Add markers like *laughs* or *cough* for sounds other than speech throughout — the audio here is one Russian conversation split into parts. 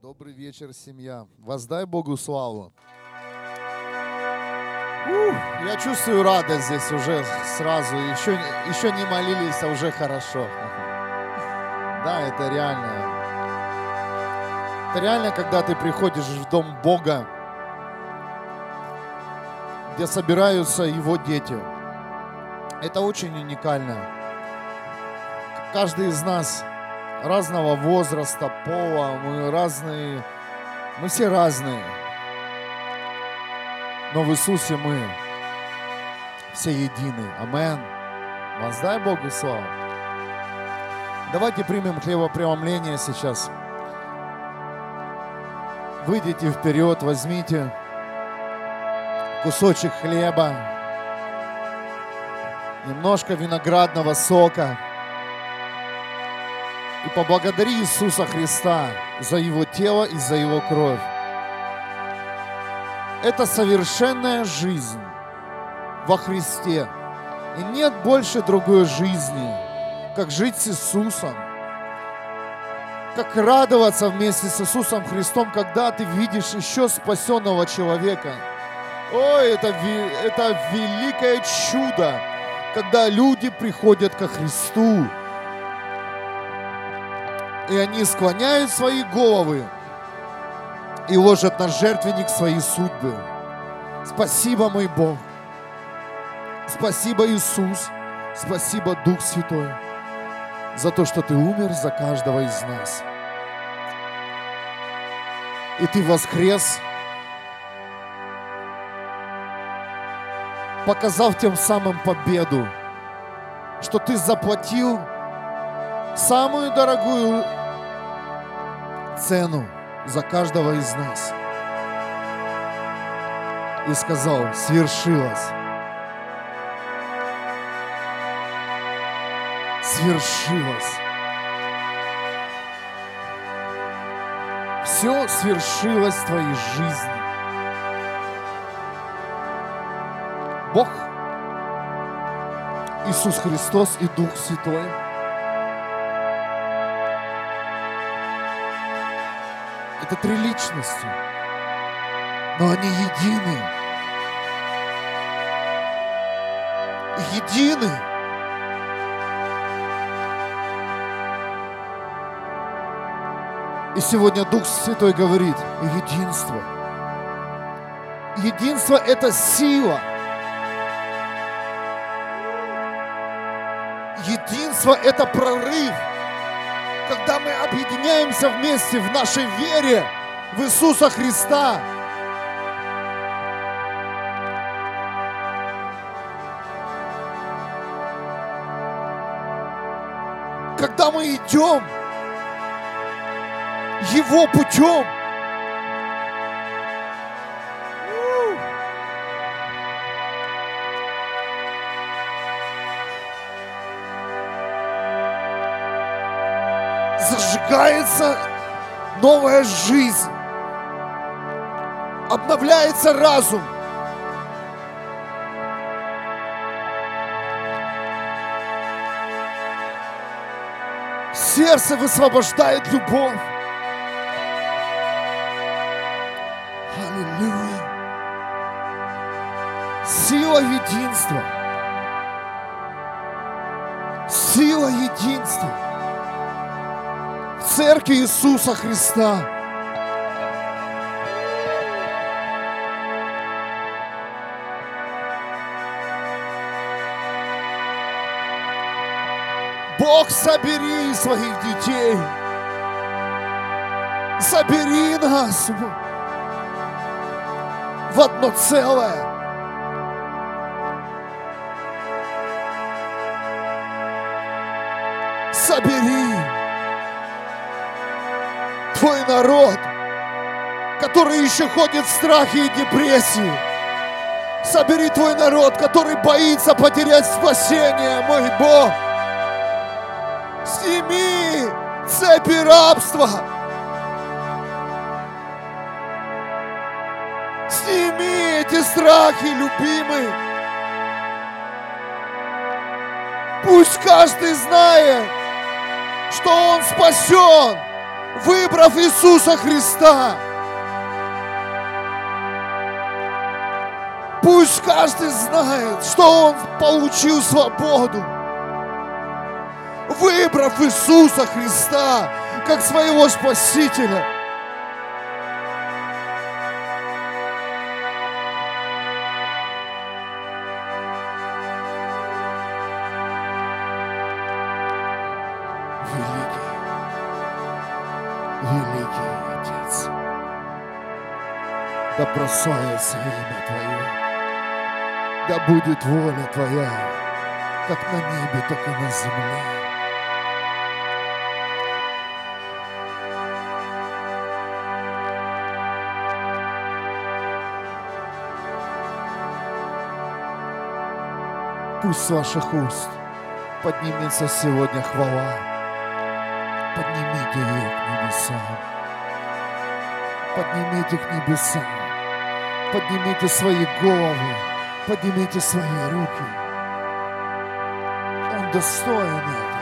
Добрый вечер, семья. Воздай Богу славу. Ух, я чувствую радость здесь уже сразу. Еще, еще не молились, а уже хорошо. Да, это реально. Это реально, когда ты приходишь в дом Бога, где собираются Его дети. Это очень уникально. Каждый из нас разного возраста, пола, мы разные, мы все разные. Но в Иисусе мы все едины. Амен. Воздай Богу славу. Давайте примем хлебопреломление сейчас. Выйдите вперед, возьмите кусочек хлеба, немножко виноградного сока поблагодари Иисуса Христа за Его тело и за Его кровь. Это совершенная жизнь во Христе. И нет больше другой жизни, как жить с Иисусом, как радоваться вместе с Иисусом Христом, когда ты видишь еще спасенного человека. Ой, это, это великое чудо, когда люди приходят ко Христу, и они склоняют свои головы и ложат на жертвенник свои судьбы. Спасибо, мой Бог. Спасибо, Иисус. Спасибо, Дух Святой, за то, что Ты умер за каждого из нас. И Ты воскрес, показав тем самым победу, что Ты заплатил самую дорогую цену за каждого из нас. И сказал, свершилось. Свершилось. Все свершилось в твоей жизни. Бог, Иисус Христос и Дух Святой – Это три личности, но они едины. Едины. И сегодня Дух Святой говорит, единство. Единство – это сила. Единство – это прорыв мы объединяемся вместе в нашей вере в Иисуса Христа. Когда мы идем Его путем – зажигается новая жизнь, обновляется разум. Сердце высвобождает любовь. Аллилуйя. Сила единства. Сила единства церкви Иисуса Христа. Бог, собери своих детей. Собери нас в одно целое. Твой народ, который еще ходит в страхе и депрессии. Собери твой народ, который боится потерять спасение, мой Бог. Сними цепи рабства. Сними эти страхи, любимый. Пусть каждый знает, что он спасен, выбрав Иисуса Христа. Пусть каждый знает, что он получил свободу, выбрав Иисуса Христа как своего Спасителя – прославится имя Твое, да будет воля Твоя, как на небе, так и на земле. Пусть с ваших уст поднимется сегодня хвала. Поднимите ее к небесам. Поднимите к небесам. Поднимите свои головы, поднимите свои руки. Он достоин этого.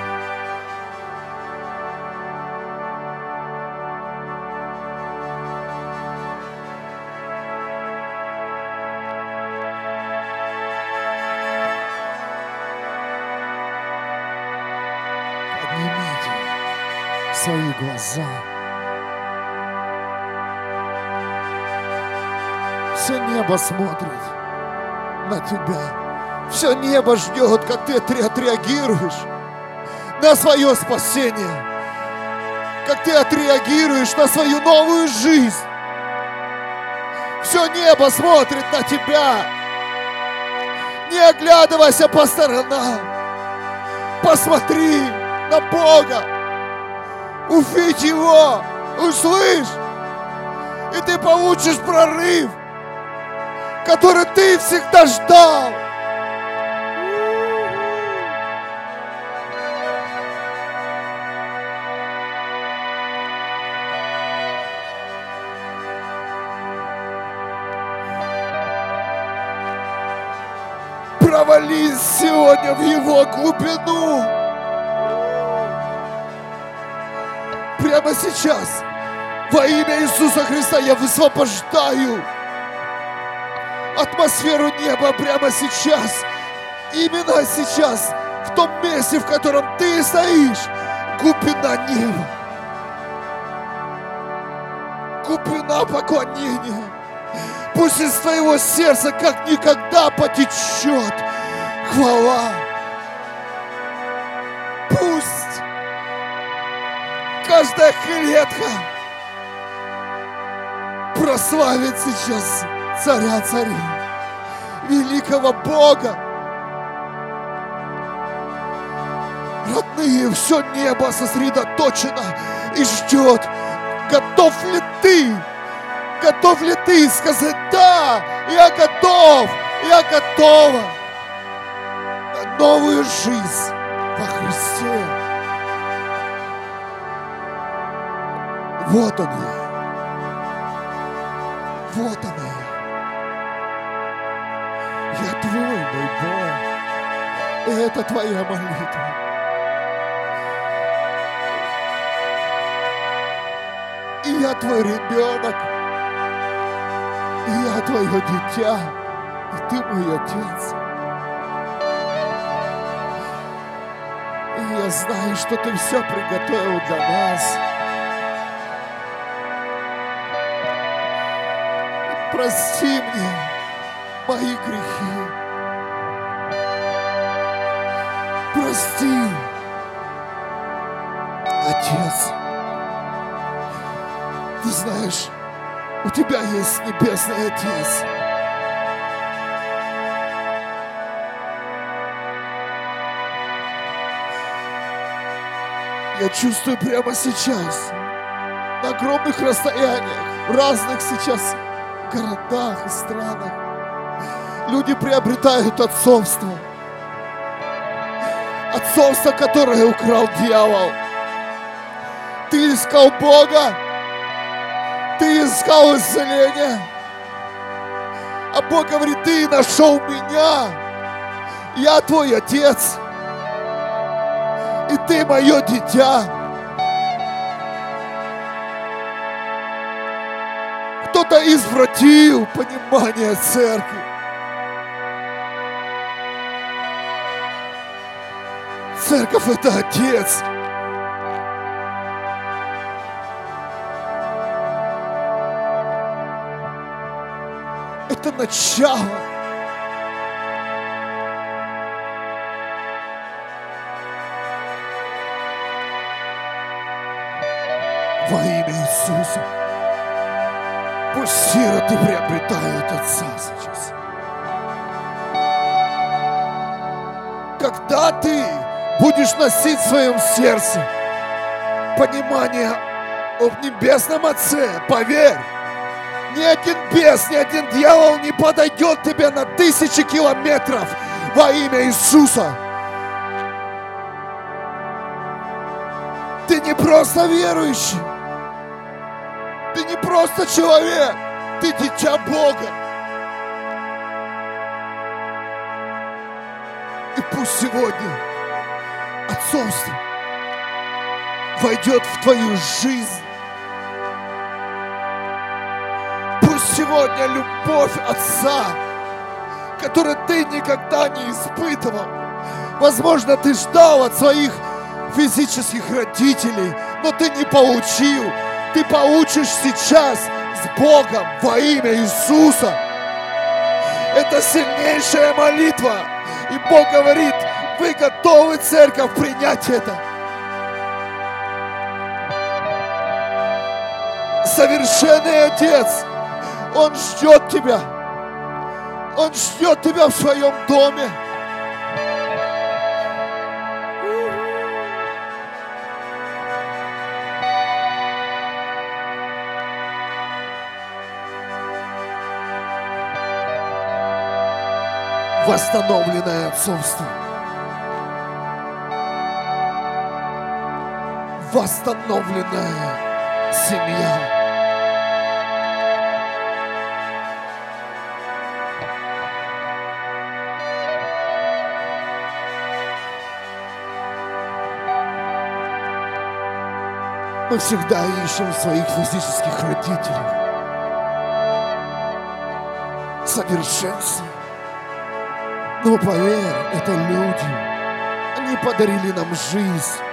Поднимите свои глаза. Все небо смотрит на тебя. Все небо ждет, как ты отреагируешь на свое спасение. Как ты отреагируешь на свою новую жизнь. Все небо смотрит на тебя. Не оглядывайся по сторонам. Посмотри на Бога. Увидь Его. Услышь. И ты получишь прорыв который ты всегда ждал. Провались сегодня в его глубину. Прямо сейчас во имя Иисуса Христа я высвобождаю атмосферу неба прямо сейчас. Именно сейчас, в том месте, в котором ты стоишь, глубина неба. Глубина поклонения. Пусть из твоего сердца как никогда потечет хвала. Пусть каждая клетка прославит сейчас царя царей, великого Бога. Родные, все небо сосредоточено и ждет, готов ли ты, готов ли ты сказать, да, я готов, я готова на новую жизнь во Христе. Вот он я. Вот он И это твоя молитва. И я твой ребенок. И я твое дитя. И ты мой отец. И я знаю, что ты все приготовил для нас. прости мне мои грехи. Прости, Отец. Ты знаешь, у тебя есть Небесный Отец. Я чувствую прямо сейчас, на огромных расстояниях, в разных сейчас городах и странах, люди приобретают отцовство – отцовство, которое украл дьявол. Ты искал Бога, ты искал исцеления. А Бог говорит, ты нашел меня. Я твой отец. И ты мое дитя. кто-то извратил понимание церкви. Церковь это Отец. Это начало. Во имя Иисуса. Пусть сироты приобретают Отца сейчас. Когда ты будешь носить в своем сердце понимание об небесном Отце, поверь, ни один бес, ни один дьявол не подойдет тебе на тысячи километров во имя Иисуса. Ты не просто верующий, ты не просто человек, ты дитя Бога. И пусть сегодня отцовство войдет в твою жизнь. Пусть сегодня любовь Отца, которую ты никогда не испытывал, возможно, ты ждал от своих физических родителей, но ты не получил. Ты получишь сейчас с Богом во имя Иисуса. Это сильнейшая молитва. И Бог говорит, вы готовы, церковь, принять это? Совершенный Отец, Он ждет тебя. Он ждет тебя в своем доме. Восстановленное отцовство. Восстановленная семья. Мы всегда ищем своих физических родителей. Совершенство. Но поверь, это люди. Они подарили нам жизнь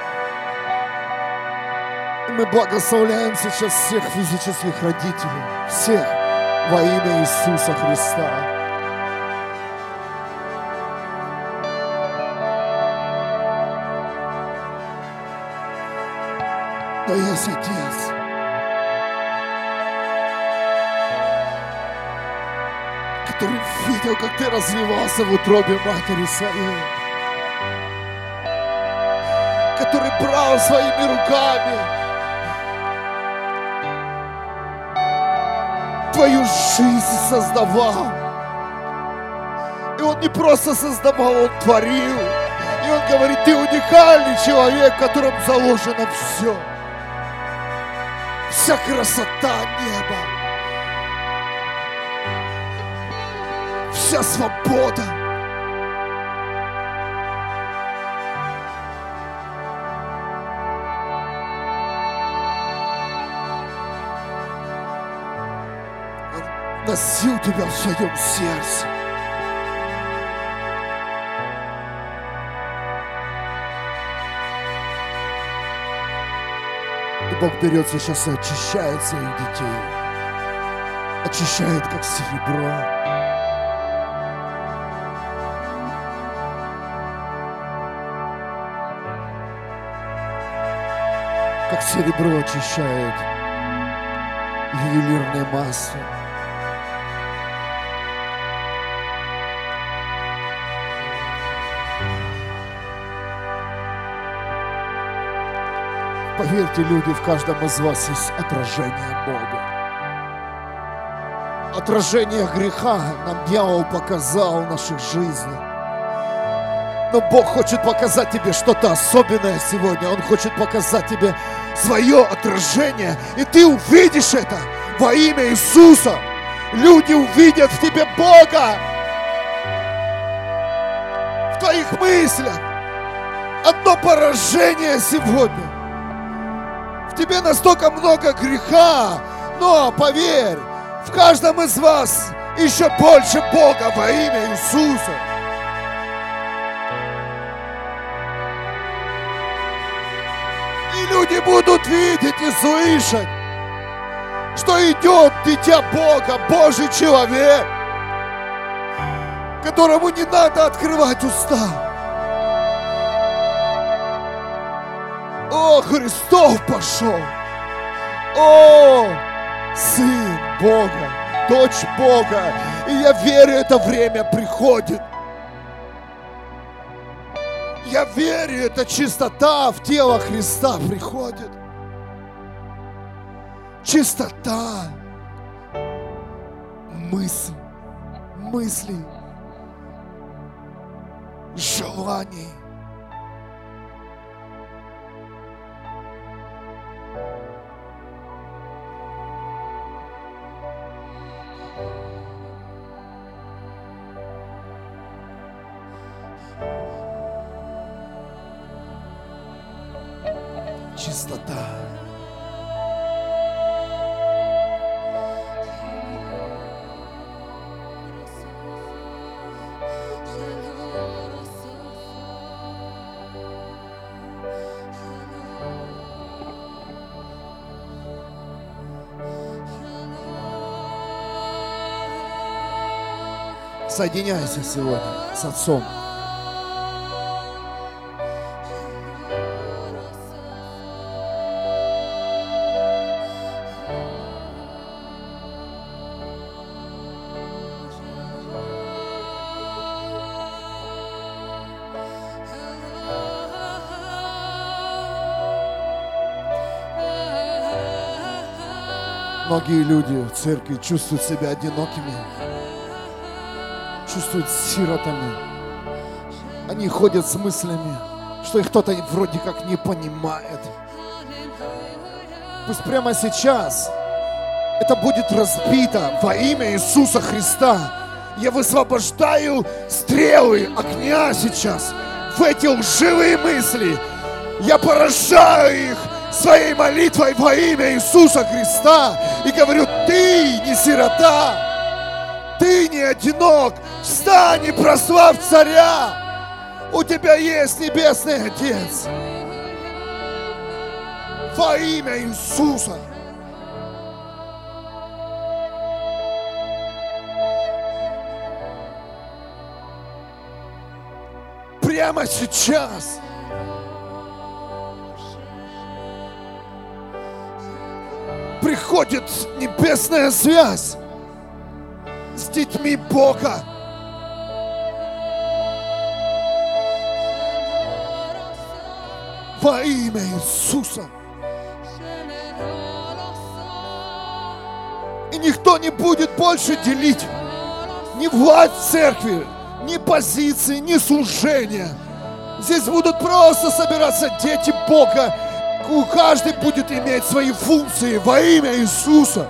мы благословляем сейчас всех физических родителей, всех во имя Иисуса Христа. Но есть Отец, который видел, как ты развивался в утробе матери своей, который брал своими руками твою жизнь создавал. И Он не просто создавал, Он творил. И Он говорит, ты уникальный человек, в котором заложено все. Вся красота неба. Вся свобода. Носил тебя в своем сердце. И Бог берет сейчас и очищает своих детей. Очищает, как серебро. Как серебро очищает ювелирное масло. Поверьте, люди, в каждом из вас есть отражение Бога. Отражение греха нам дьявол показал в наших жизнях. Но Бог хочет показать тебе что-то особенное сегодня. Он хочет показать тебе свое отражение. И ты увидишь это во имя Иисуса. Люди увидят в тебе Бога. В твоих мыслях. Одно поражение сегодня тебе настолько много греха, но поверь, в каждом из вас еще больше Бога во имя Иисуса. И люди будут видеть и слышать, что идет дитя Бога, Божий человек, которому не надо открывать уста. О, Христов пошел! О, Сын Бога, дочь Бога. И я верю, это время приходит. Я верю, эта чистота в тело Христа приходит. Чистота мысль, мыслей, желаний. Соединяйся сегодня с Отцом. Многие люди в церкви чувствуют себя одинокими, чувствуют сиротами. Они ходят с мыслями, что их кто-то вроде как не понимает. Пусть прямо сейчас это будет разбито во имя Иисуса Христа. Я высвобождаю стрелы огня сейчас в эти лживые мысли. Я поражаю их своей молитвой во имя Иисуса Христа и говорю, ты не сирота, ты не одинок, встань и прославь царя. У тебя есть Небесный Отец. Во имя Иисуса. Прямо сейчас. приходит небесная связь с детьми Бога. Во имя Иисуса. И никто не будет больше делить ни власть церкви, ни позиции, ни служения. Здесь будут просто собираться дети Бога у каждый будет иметь свои функции во имя Иисуса.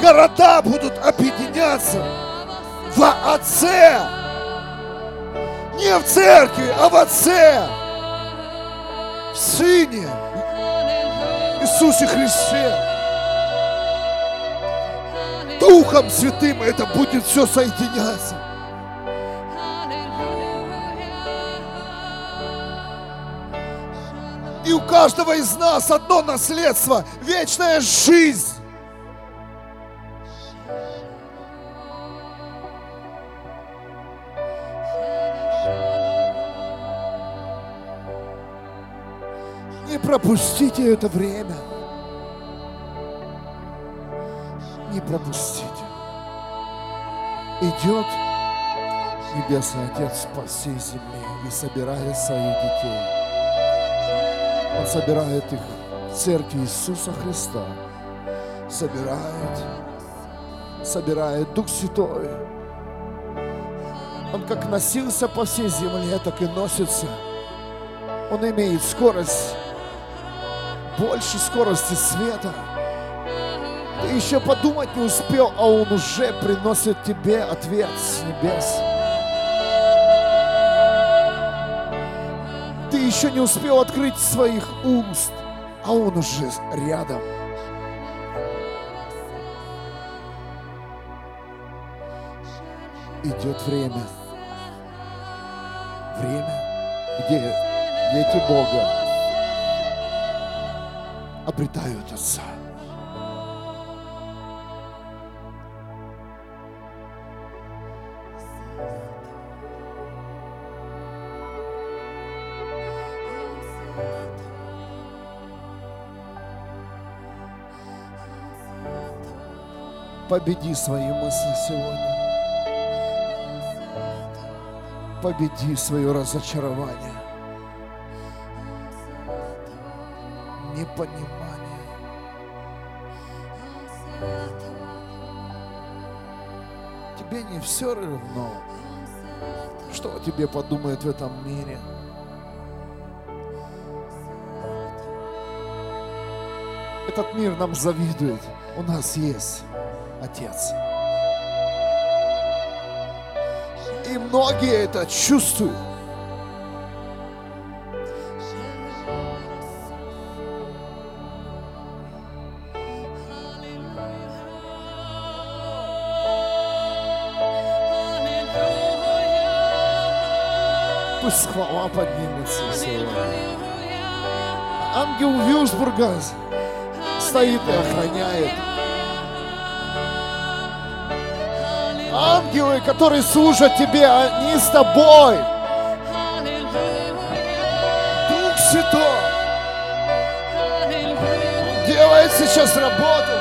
Города будут объединяться во Отце. Не в церкви, а в Отце. В Сыне Иисусе Христе. Духом Святым это будет все соединяться. И у каждого из нас одно наследство – вечная жизнь. Пропустите это время. Не пропустите. Идет Небесный Отец по всей земле и собирает своих детей. Он собирает их в церкви Иисуса Христа. Собирает, собирает Дух Святой. Он как носился по всей земле, так и носится. Он имеет скорость, больше скорости света. Ты еще подумать не успел, а Он уже приносит тебе ответ с небес. еще не успел открыть своих уст, а Он уже рядом. Идет время. Время, где дети Бога обретают Отца. Победи свои мысли сегодня. Победи свое разочарование. Непонимание. Тебе не все равно, что о тебе подумают в этом мире. Этот мир нам завидует. У нас есть Отец. И многие это чувствуют. Пусть хвала поднимется сегодня. Ангел Вюрсбурга стоит и охраняет. Ангелы, которые служат тебе, они с тобой. Дух Святой делает сейчас работу.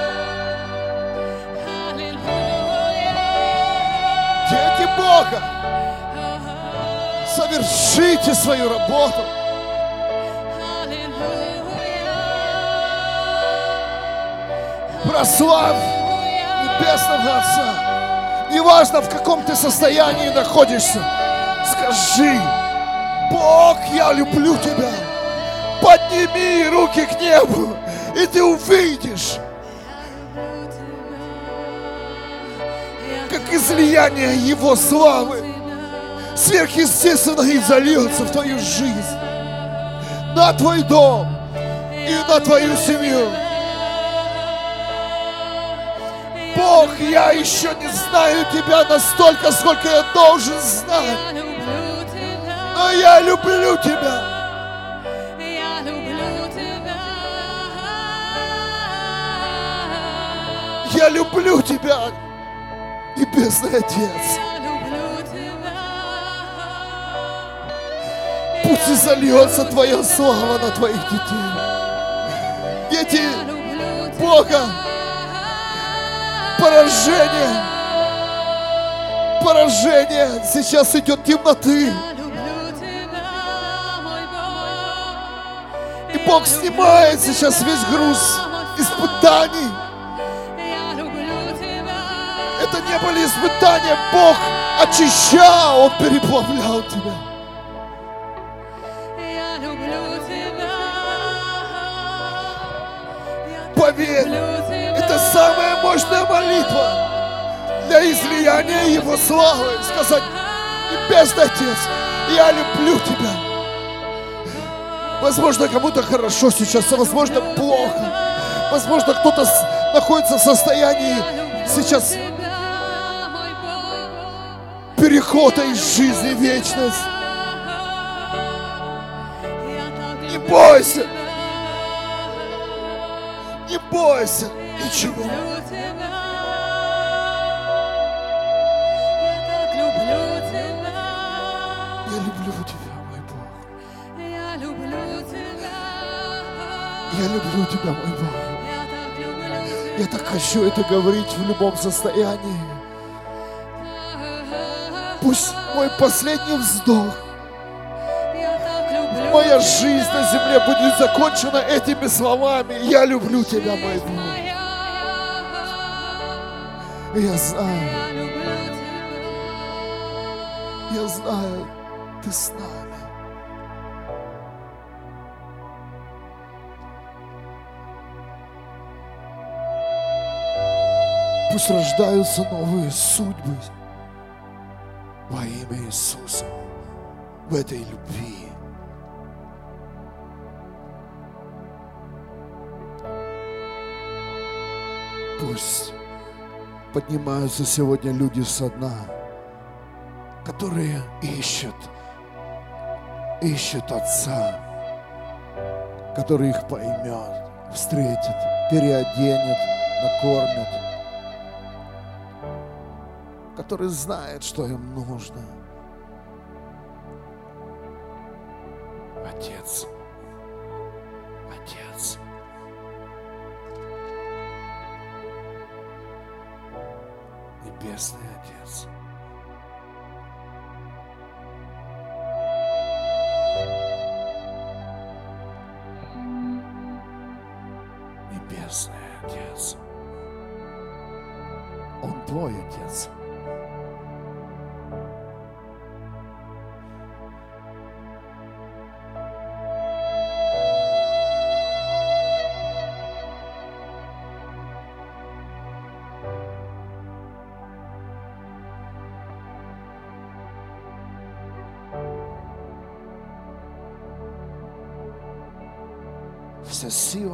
Дети Бога, совершите свою работу. Прославь Небесного Отца. Неважно, в каком ты состоянии находишься, скажи, Бог, я люблю тебя. Подними руки к небу, и ты увидишь, как излияние Его славы сверхъестественно и зальется в твою жизнь, на твой дом и на твою семью. Бог, я еще не знаю тебя настолько, сколько я должен знать. Но я люблю тебя. Я люблю тебя, Небесный Отец. И зальется Твоя слава на Твоих детей. Дети Бога, поражение, поражение. Сейчас идет темноты. И Бог снимает сейчас весь груз испытаний. Это не были испытания, Бог очищал, Он переплавлял тебя. Поверь, это самая мощная молитва для излияния Его славы. Сказать, Небесный Отец, я люблю Тебя. Возможно, кому-то хорошо сейчас, а возможно, плохо. Возможно, кто-то находится в состоянии сейчас перехода из жизни в вечность. Не бойся. Не бойся ничего. Я люблю тебя, мой Бог. Я люблю тебя. Люблю тебя, мой Бог. Я так хочу это говорить в любом состоянии. Пусть мой последний вздох, моя жизнь на земле будет закончена этими словами. Я люблю тебя, мой Бог. Я знаю, я знаю, ты с нами. Пусть рождаются новые судьбы во имя Иисуса в этой любви. Пусть поднимаются сегодня люди со дна, которые ищут, ищут Отца, который их поймет, встретит, переоденет, накормит, который знает, что им нужно. Отец, Небесный Отец.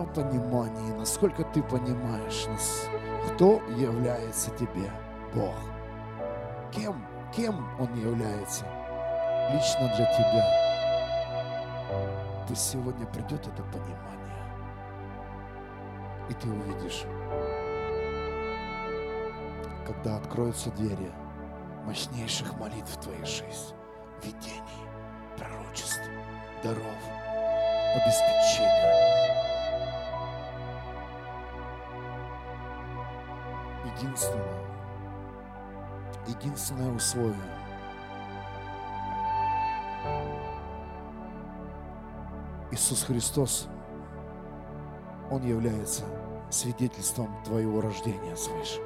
Сила понимания, насколько ты понимаешь, нас, кто является тебе Бог. Кем, кем Он является лично для тебя. Пусть сегодня придет это понимание, и ты увидишь, когда откроются двери мощнейших молитв в твоей жизни, видений, пророчеств, даров, обеспечения. Единственное, единственное условие. Иисус Христос, Он является свидетельством твоего рождения свыше.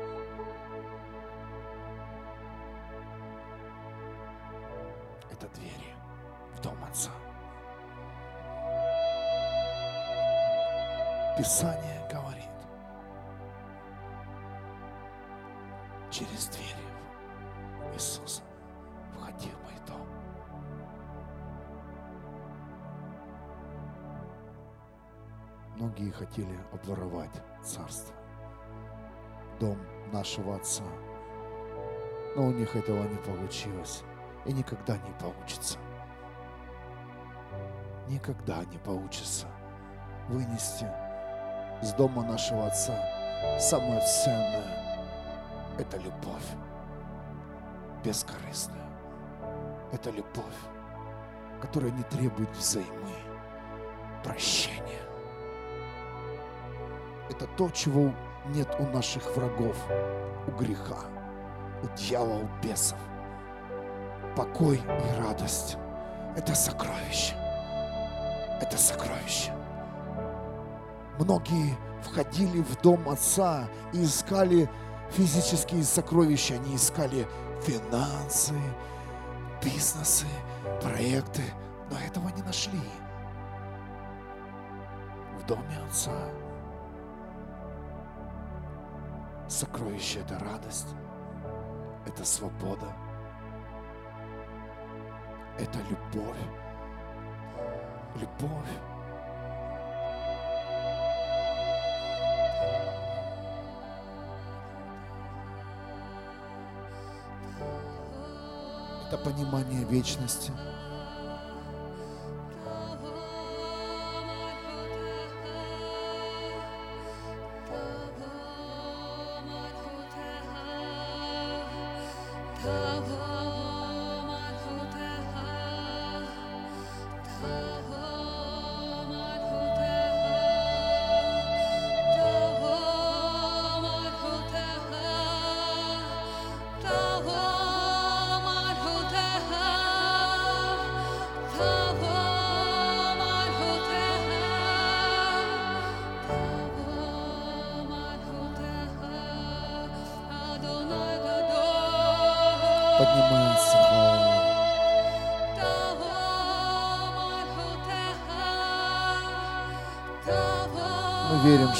Это двери в дом Отца. Писание нашего Отца, но у них этого не получилось и никогда не получится. Никогда не получится вынести с дома нашего Отца самое ценное – это любовь бескорыстная. Это любовь, которая не требует взаймы, прощения. Это то, чего нет у наших врагов, у греха, у дьявола, у бесов. Покой и радость – это сокровище. Это сокровище. Многие входили в дом отца и искали физические сокровища, они искали финансы, бизнесы, проекты, но этого не нашли. В доме отца сокровище – это радость, это свобода, это любовь. Любовь. Это понимание вечности.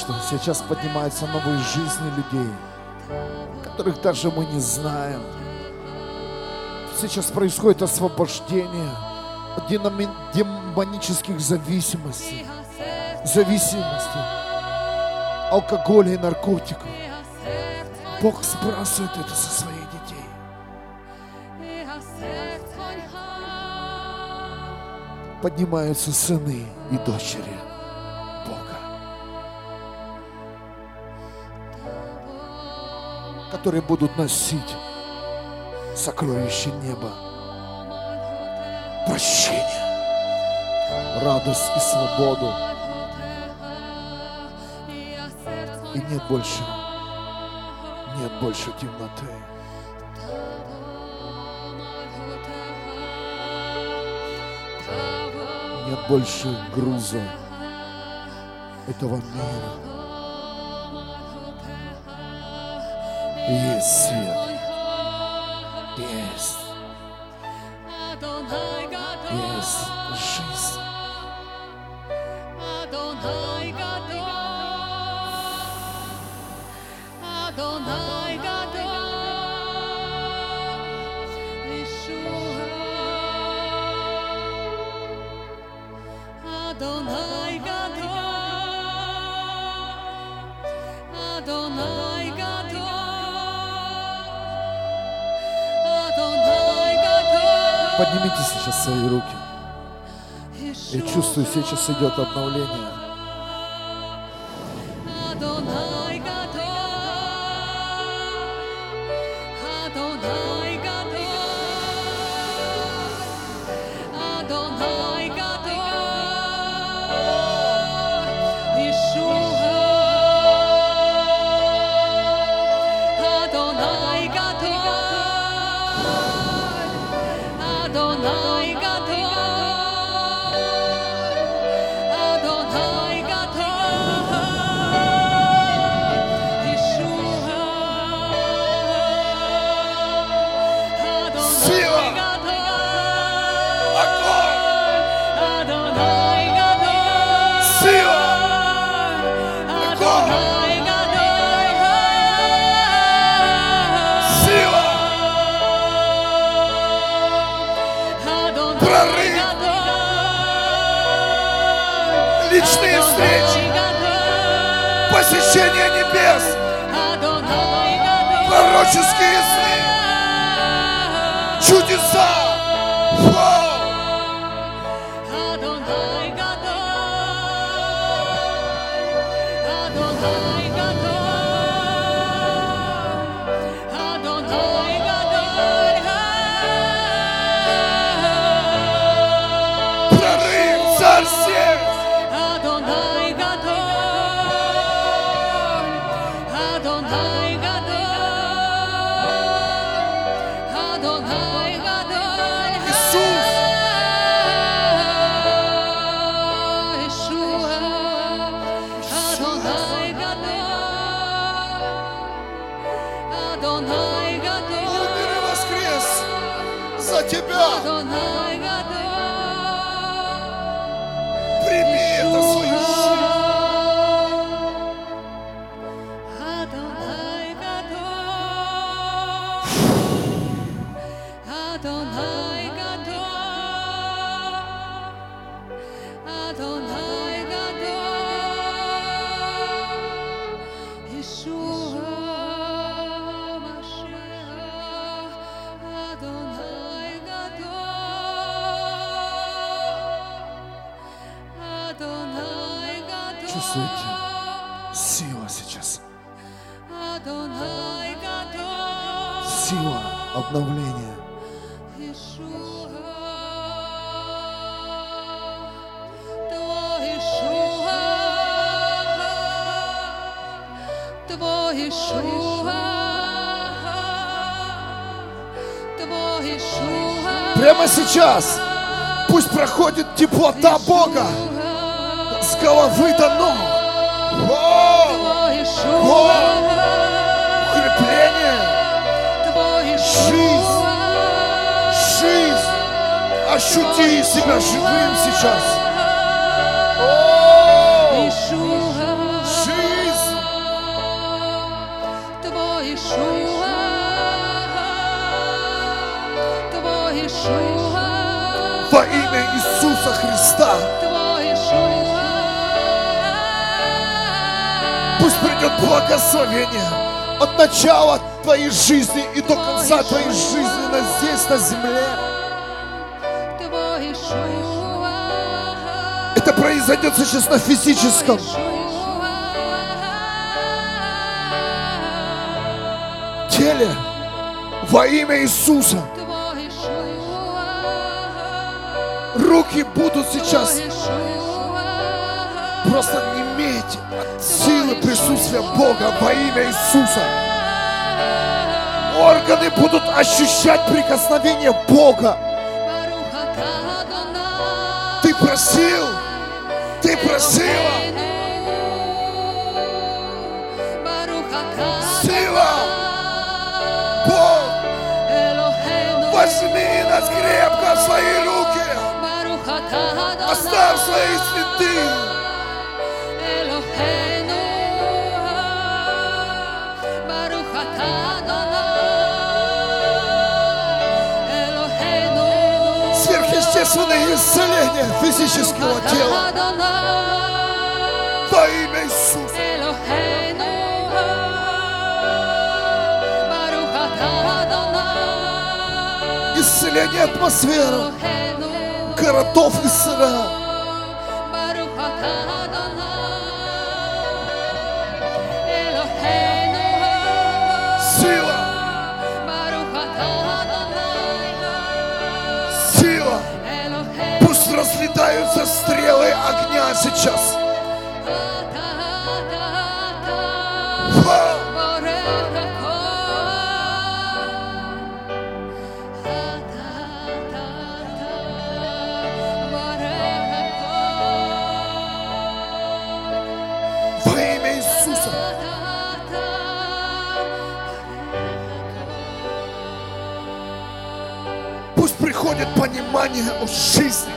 что сейчас поднимаются новые жизни людей, которых даже мы не знаем. Сейчас происходит освобождение от демонических зависимостей, зависимости, алкоголя и наркотиков. Бог сбрасывает это со своих детей. Поднимаются сыны и дочери. которые будут носить сокровище неба, прощение, радость и свободу. И нет больше, нет больше темноты. Нет больше груза этого мира. Yes. Yes. Jesus. Adonai Gadol. Adonai. Поднимите сейчас свои руки. Я чувствую, сейчас идет обновление. сейчас пусть проходит теплота Бога с головы до ног. О! О! Укрепление. Жизнь. Жизнь. Ощути себя живым сейчас. благословение от начала твоей жизни и до конца твоей жизни на здесь, на земле. Это произойдет сейчас на физическом. теле во имя Иисуса. Руки будут сейчас просто от силы присутствия Бога во имя Иисуса. Органы будут ощущать прикосновение Бога. Ты просил, ты просила. Сила, Бог, возьми нас крепко в свои руки. Оставь свои следы. Сверхъестественное исцеление физического тела во имя Иисуса. Исцеление атмосферы, городов. Baruch разлетаются стрелы огня сейчас. Понимание о жизни,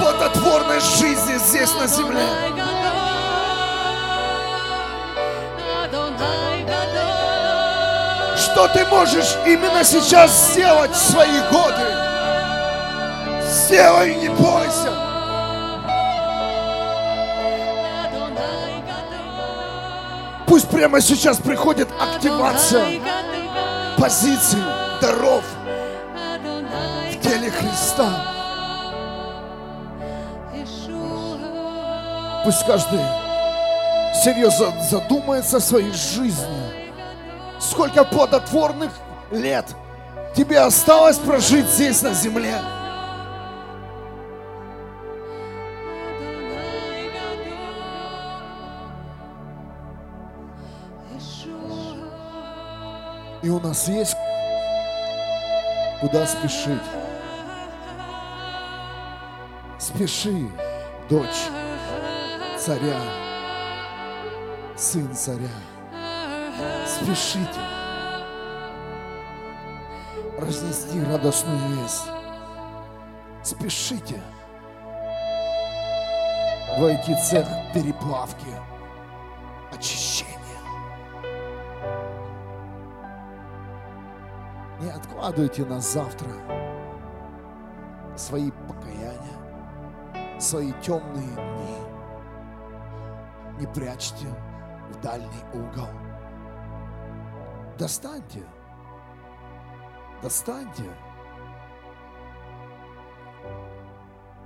плодотворной жизни здесь на земле. Что ты можешь именно сейчас сделать в свои годы? Сделай, не бойся. Пусть прямо сейчас приходит активация позиций, даров в теле Христа. Пусть каждый серьезно задумается о своей жизни. Сколько плодотворных лет тебе осталось прожить здесь на земле? И у нас есть куда спешить. Спеши, дочь царя, сын царя. Спешите разнести радостную весть. Спешите войти в цех переплавки, очищения. Не откладывайте на завтра свои покаяния, свои темные дни. Не прячьте в дальний угол. Достаньте. Достаньте.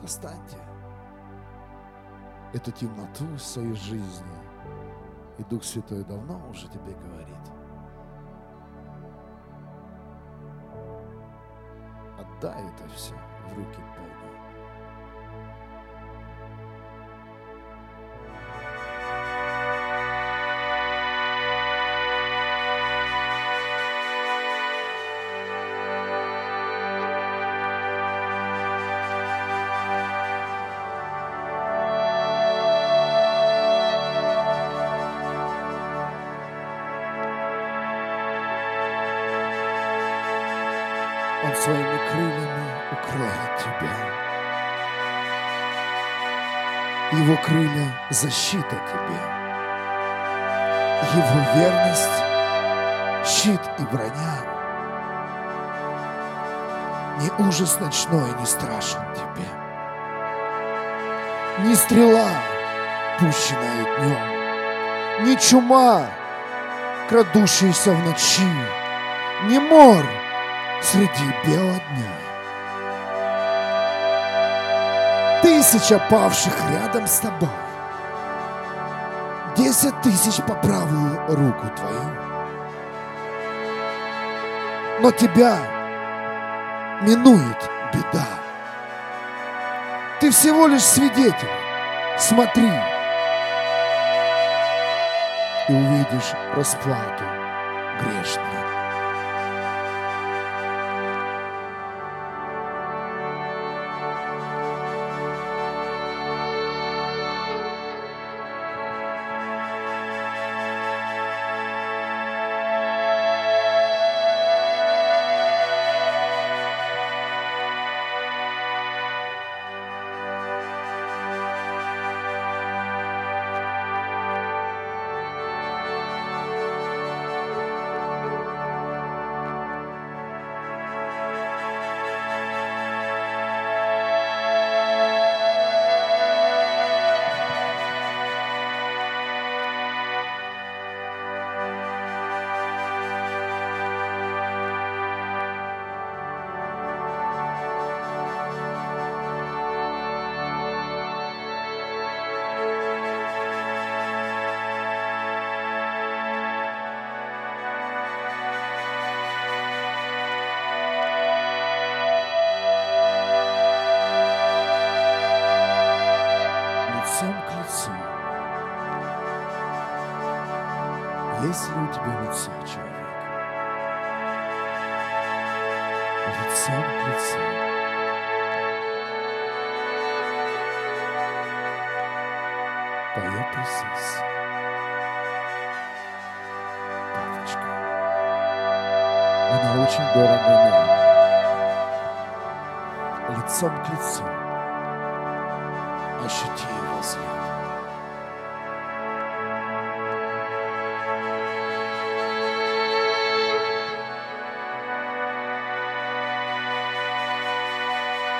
Достаньте эту темноту в своей жизни. И Дух Святой давно уже тебе говорит. Отдай это все в руки Бога. Защита тебе. Его верность – щит и броня. Ни ужас ночной не страшен тебе. Ни стрела, пущенная днем, ни чума, крадущаяся в ночи, ни мор среди бела дня. Тысяча павших рядом с тобой, десять тысяч по правую руку твою. Но тебя минует беда. Ты всего лишь свидетель. Смотри и увидишь расплату грешную.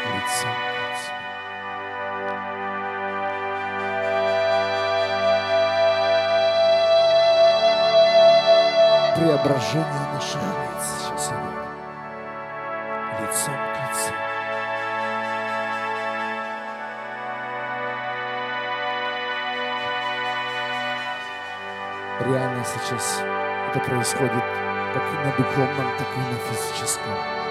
Лицом. Преображение наших лиц сейчас идет. Лицом к лицу. реально сейчас это происходит как на духовном, так и на физическом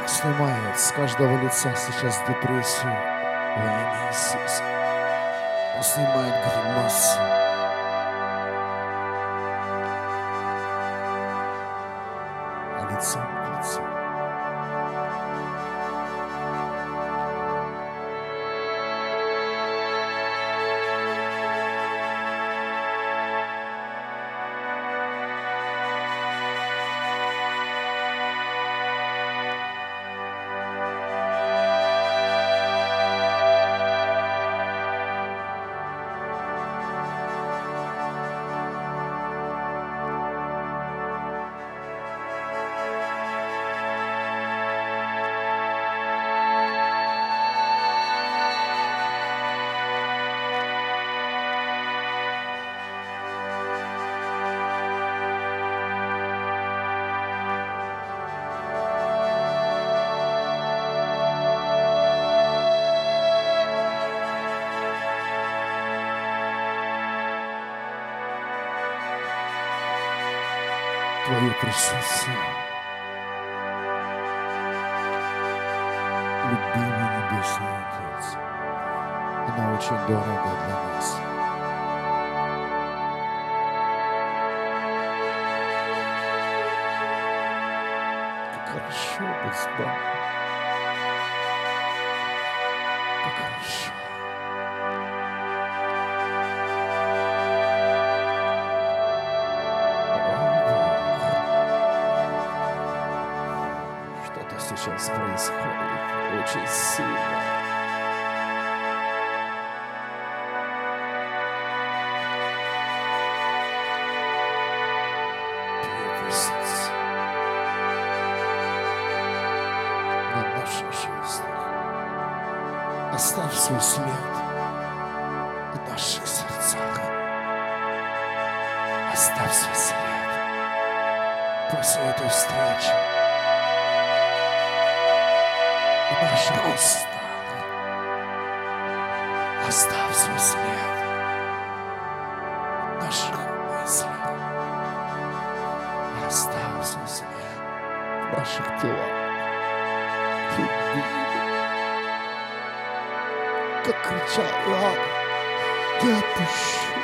Дух снимает с каждого лица сейчас депрессию во имя Иисуса. Он снимает гримасу. Она очень дорога для нас. Как хорошо быть с Богом. Как хорошо. О. Что-то сейчас происходит очень сильно. Оставь свой след в наших сердцах. Оставь свой след после этой встречи в наших устах. Иоанн, я отпущу.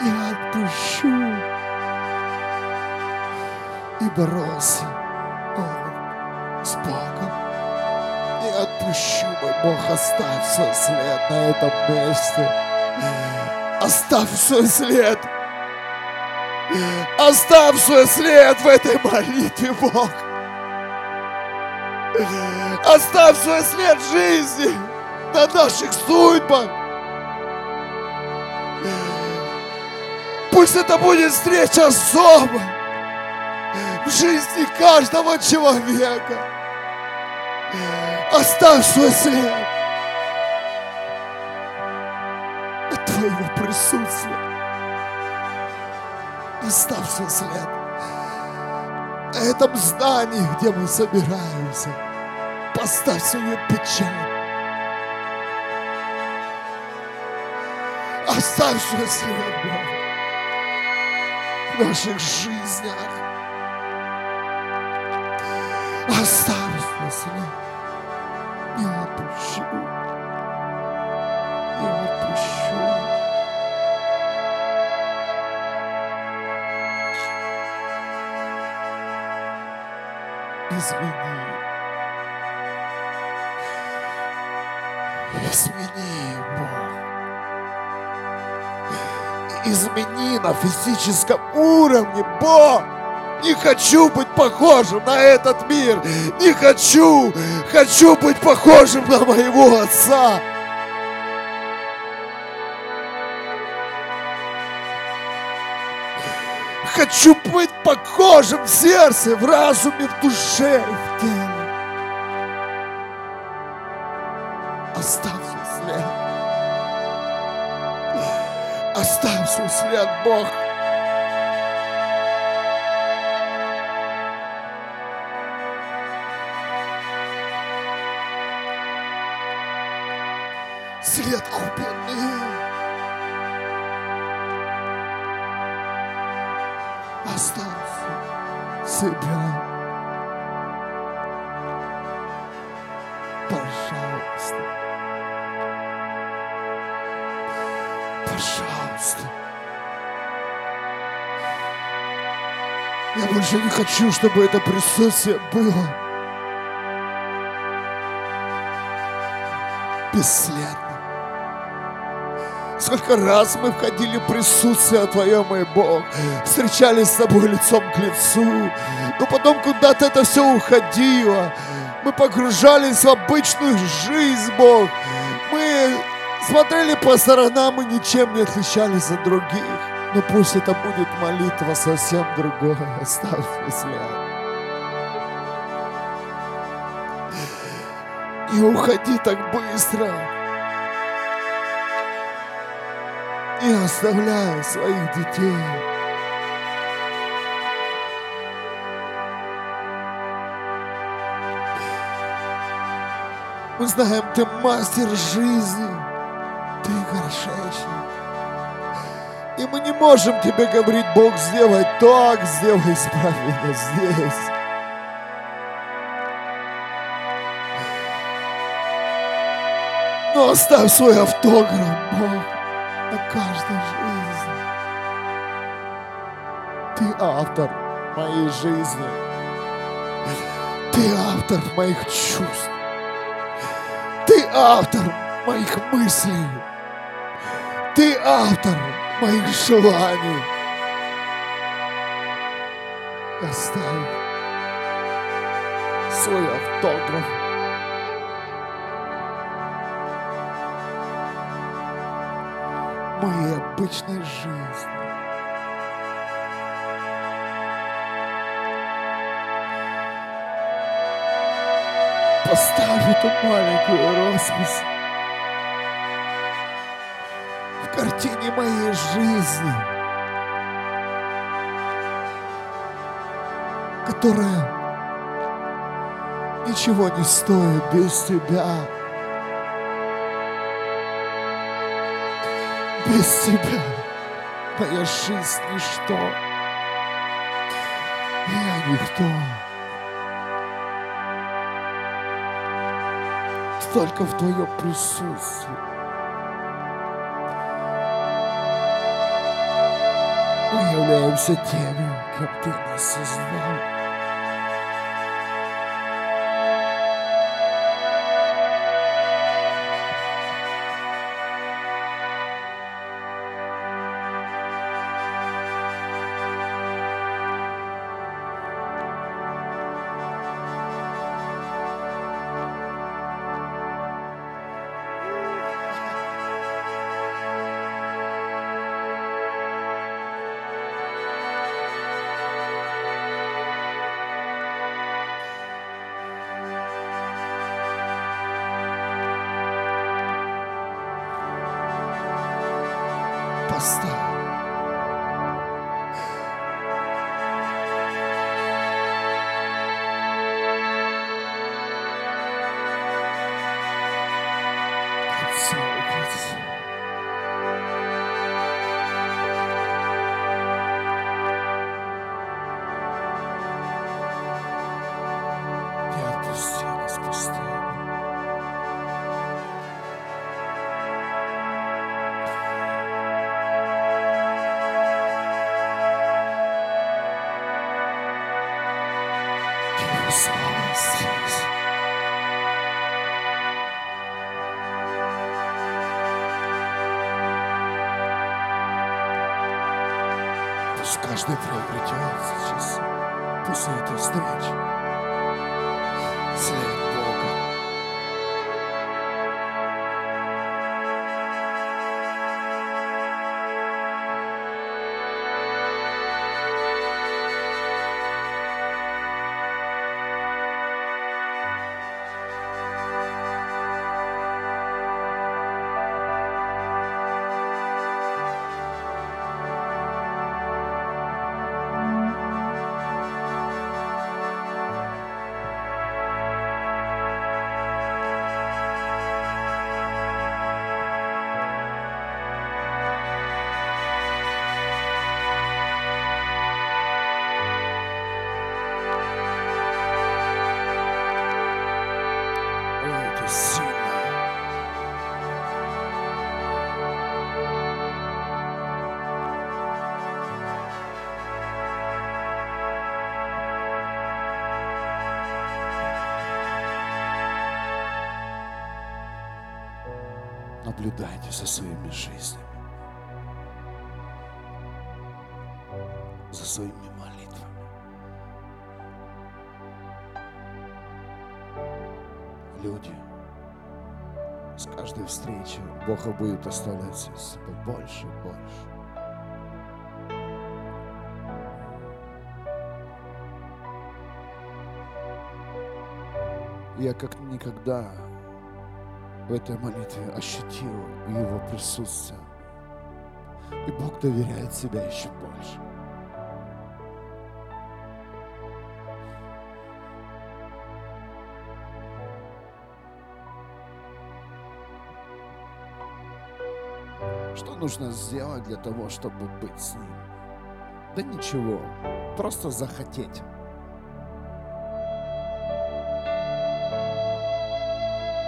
Я отпущу. И боролся он с Богом. Не отпущу, мой Бог, оставь свой след на этом месте. Оставь свой след. Оставь свой след в этой молитве, Бог. Оставь свой след жизни на наших судьбах. Пусть это будет встреча особая в жизни каждого человека. Оставь свой след от Твоего присутствия. Оставь свой след на этом здании, где мы собираемся. Поставь свою печать. Оставь свой след, Бог, в наших жизнях. Оставь свой след. Не отпущу. Не отпущу. Измени. Измени на физическом уровне, Бог. Не хочу быть похожим на этот мир. Не хочу. Хочу быть похожим на моего отца. Хочу быть похожим в сердце, в разуме, в душе, в теле. Свой Я больше не хочу, чтобы это присутствие было бесследно. Сколько раз мы входили в присутствие Твое, мой Бог, встречались с Тобой лицом к лицу, но потом куда-то это все уходило. Мы погружались в обычную жизнь, Бог. Мы смотрели по сторонам и ничем не отличались от других. Но пусть это будет молитва совсем другое. *laughs* Оставь след. Не уходи так быстро. Не оставляй своих детей. Мы знаем, ты мастер жизни, ты горшечник. И мы не можем тебе говорить, Бог, сделай так, сделай исправь меня здесь. Но оставь свой автограф, Бог, на каждой жизни. Ты автор моей жизни. Ты автор моих чувств. Ты автор моих мыслей. Ты автор моих желаний. Оставь свой автограф. моей обычной жизни. Поставь эту маленькую роспись картине моей жизни, которая ничего не стоит без тебя. Без тебя моя жизнь ничто. Я никто. Только в твоем присутствии. Мы являемся теми, кем ты нас создал. Поставь. Пусть каждый приобретет сейчас после этой встречи. След Бога будет себе больше и больше. Я как никогда в этой молитве ощутил Его присутствие. И Бог доверяет себя еще больше. Что нужно сделать для того, чтобы быть с Ним? Да ничего, просто захотеть.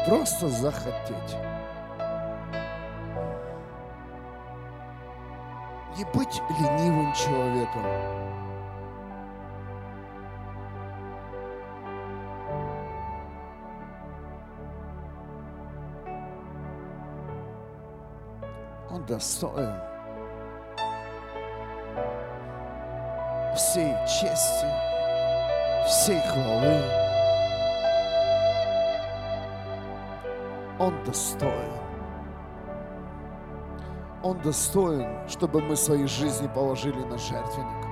Просто захотеть. Не быть ленивым человеком. Достоин всей чести, всей хвалы. Он достоин. Он достоин, чтобы мы свои жизни положили на жертвенник.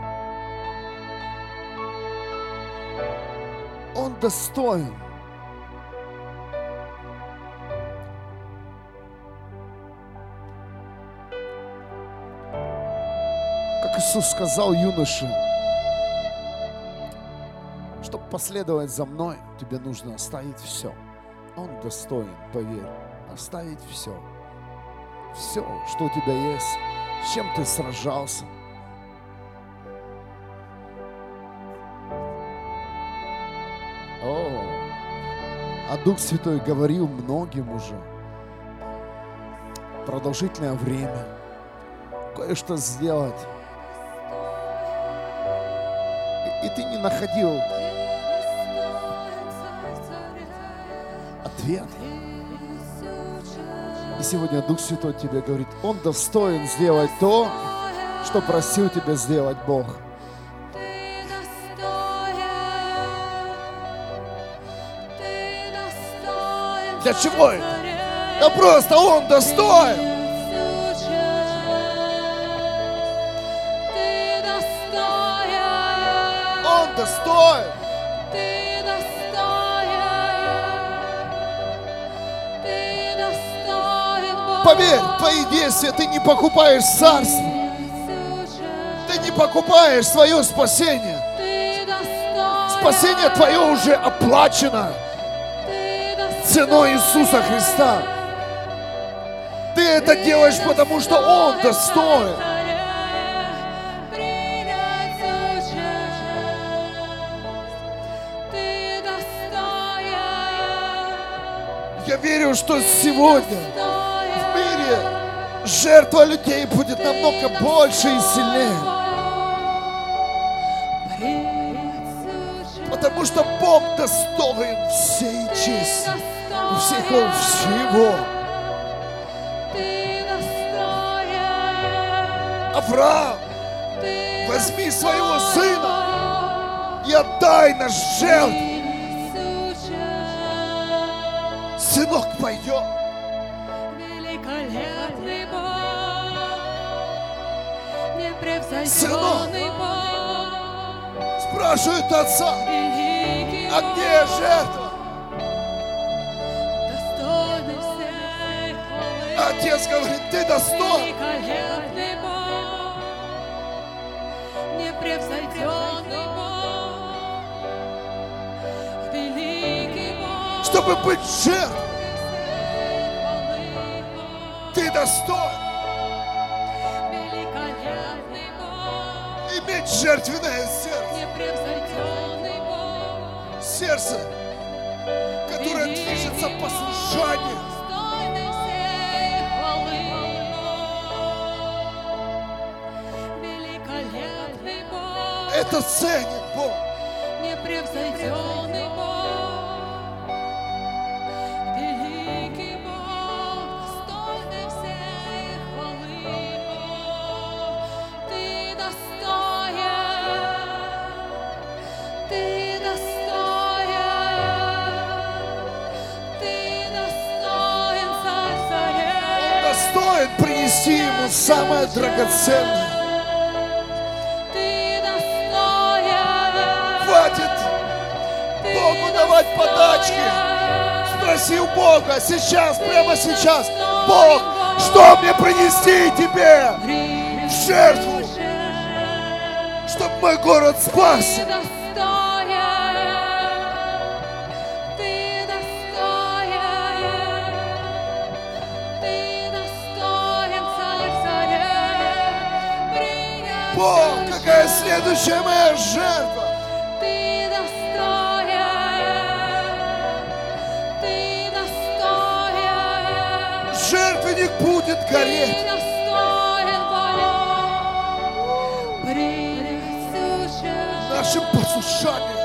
Он достоин, Иисус сказал юноше, чтобы последовать за мной, тебе нужно оставить все. Он достоин, поверь, оставить все. Все, что у тебя есть, с чем ты сражался. О, а Дух Святой говорил многим уже продолжительное время кое-что сделать. И, ты не находил ответ. И сегодня Дух Святой тебе говорит, Он достоин сделать то, что просил тебя сделать Бог. Для чего это? Да просто Он достоин. Он достоин. Поверь, твои действия ты не покупаешь царство. Ты не покупаешь свое спасение. Спасение твое уже оплачено ценой Иисуса Христа. Ты это делаешь, потому что Он достоин. Верю, что сегодня в мире жертва людей будет намного больше и сильнее. Потому что Бог достоин всей чести, всего всего. Авраам, возьми своего сына и отдай наш жертву. Сынок пойдет. Великолепный Бог, непревзойденный Бог, Спрашивают отца, а где жертва? Отец говорит, ты достоин. Великолепный Бог, непревзойденный Бог, чтобы быть жертвой. Ты достоин иметь жертвенное сердце. Сердце, которое движется по служанию. Это ценит Бог. непревзойденный Бог, принести ему самое драгоценное. Хватит Богу давать подачки. Спроси у Бога сейчас, прямо сейчас. Бог, что мне принести тебе в жертву, чтобы мой город спасся? Бог, какая следующая моя жертва? Ты достоин, ты достоин, Жертвенник будет гореть. ты достоин, Бог, принять сущее. нашим послушанием.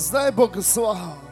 Воздай Богу славу.